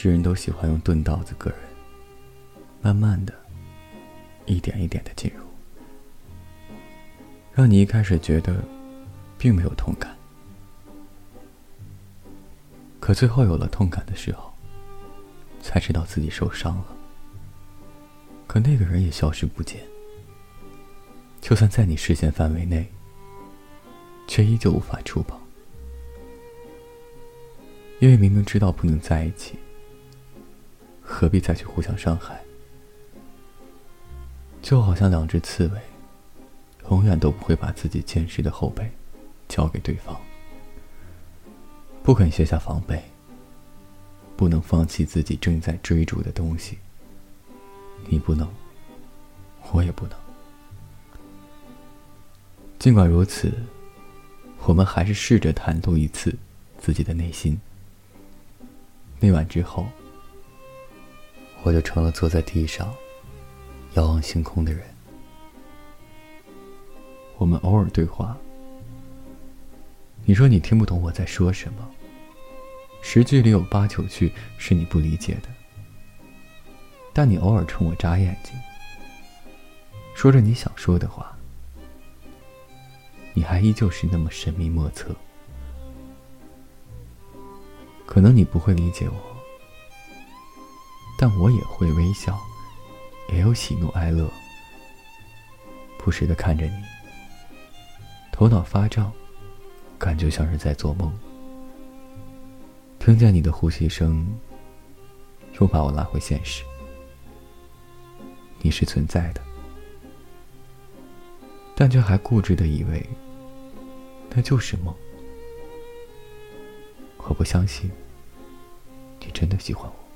世人都喜欢用钝刀子割人，慢慢的，一点一点的进入，让你一开始觉得，并没有痛感，可最后有了痛感的时候，才知道自己受伤了。可那个人也消失不见，就算在你视线范围内，却依旧无法触碰，因为明明知道不能在一起。何必再去互相伤害？就好像两只刺猬，永远都不会把自己坚实的后背交给对方，不肯卸下防备，不能放弃自己正在追逐的东西。你不能，我也不能。尽管如此，我们还是试着袒露一次自己的内心。那晚之后。我就成了坐在地上，遥望星空的人。我们偶尔对话，你说你听不懂我在说什么，十句里有八九句是你不理解的，但你偶尔冲我眨眼睛，说着你想说的话，你还依旧是那么神秘莫测。可能你不会理解我。但我也会微笑，也有喜怒哀乐，不时的看着你，头脑发胀，感觉像是在做梦。听见你的呼吸声，又把我拉回现实。你是存在的，但却还固执的以为那就是梦。我不相信，你真的喜欢我。